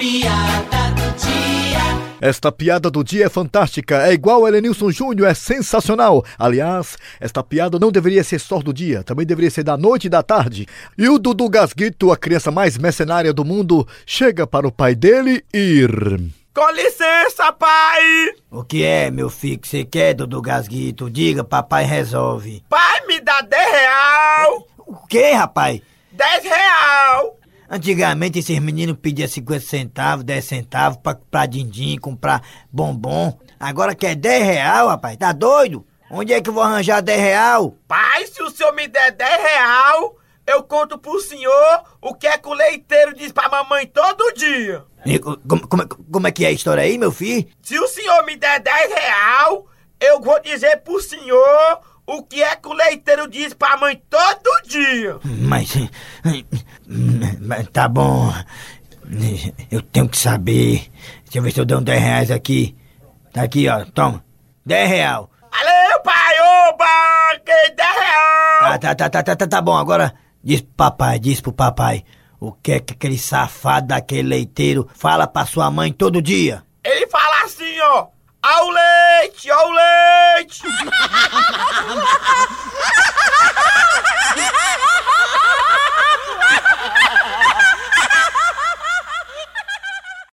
piada do dia. Esta piada do dia é fantástica, é igual a Elenilson Júnior, é sensacional. Aliás, esta piada não deveria ser só do dia, também deveria ser da noite e da tarde. E o Dudu Gasguito, a criança mais mercenária do mundo, chega para o pai dele ir. Com licença, pai! O que é, meu filho, que você quer, Dudu Gasguito? Diga, papai resolve. Pai, me dá 10 real! O que, rapaz? 10 real! Antigamente esses meninos pediam 50 centavos, 10 centavos pra comprar din-din, comprar bombom. Agora quer 10 real, rapaz? Tá doido? Onde é que eu vou arranjar 10 real? Pai, se o senhor me der 10 real, eu conto pro senhor o que é que o leiteiro diz pra mamãe todo dia. E co- Como, como, como é que é a história aí, meu filho? Se o senhor me der 10 real, eu vou dizer pro senhor o que é que o leiteiro diz pra mãe todo dia. Mas. mas Tá bom. Eu tenho que saber. Deixa eu ver se eu dou uns 10 reais aqui. Tá aqui, ó. Toma. 10 real. Valeu, pai, oba, que 10 real. Tá, tá, tá, tá, tá, tá, tá bom. Agora diz pro papai, diz pro papai. O que é que aquele safado daquele leiteiro fala pra sua mãe todo dia? Ele fala assim, ó. Ao leite, ao leite.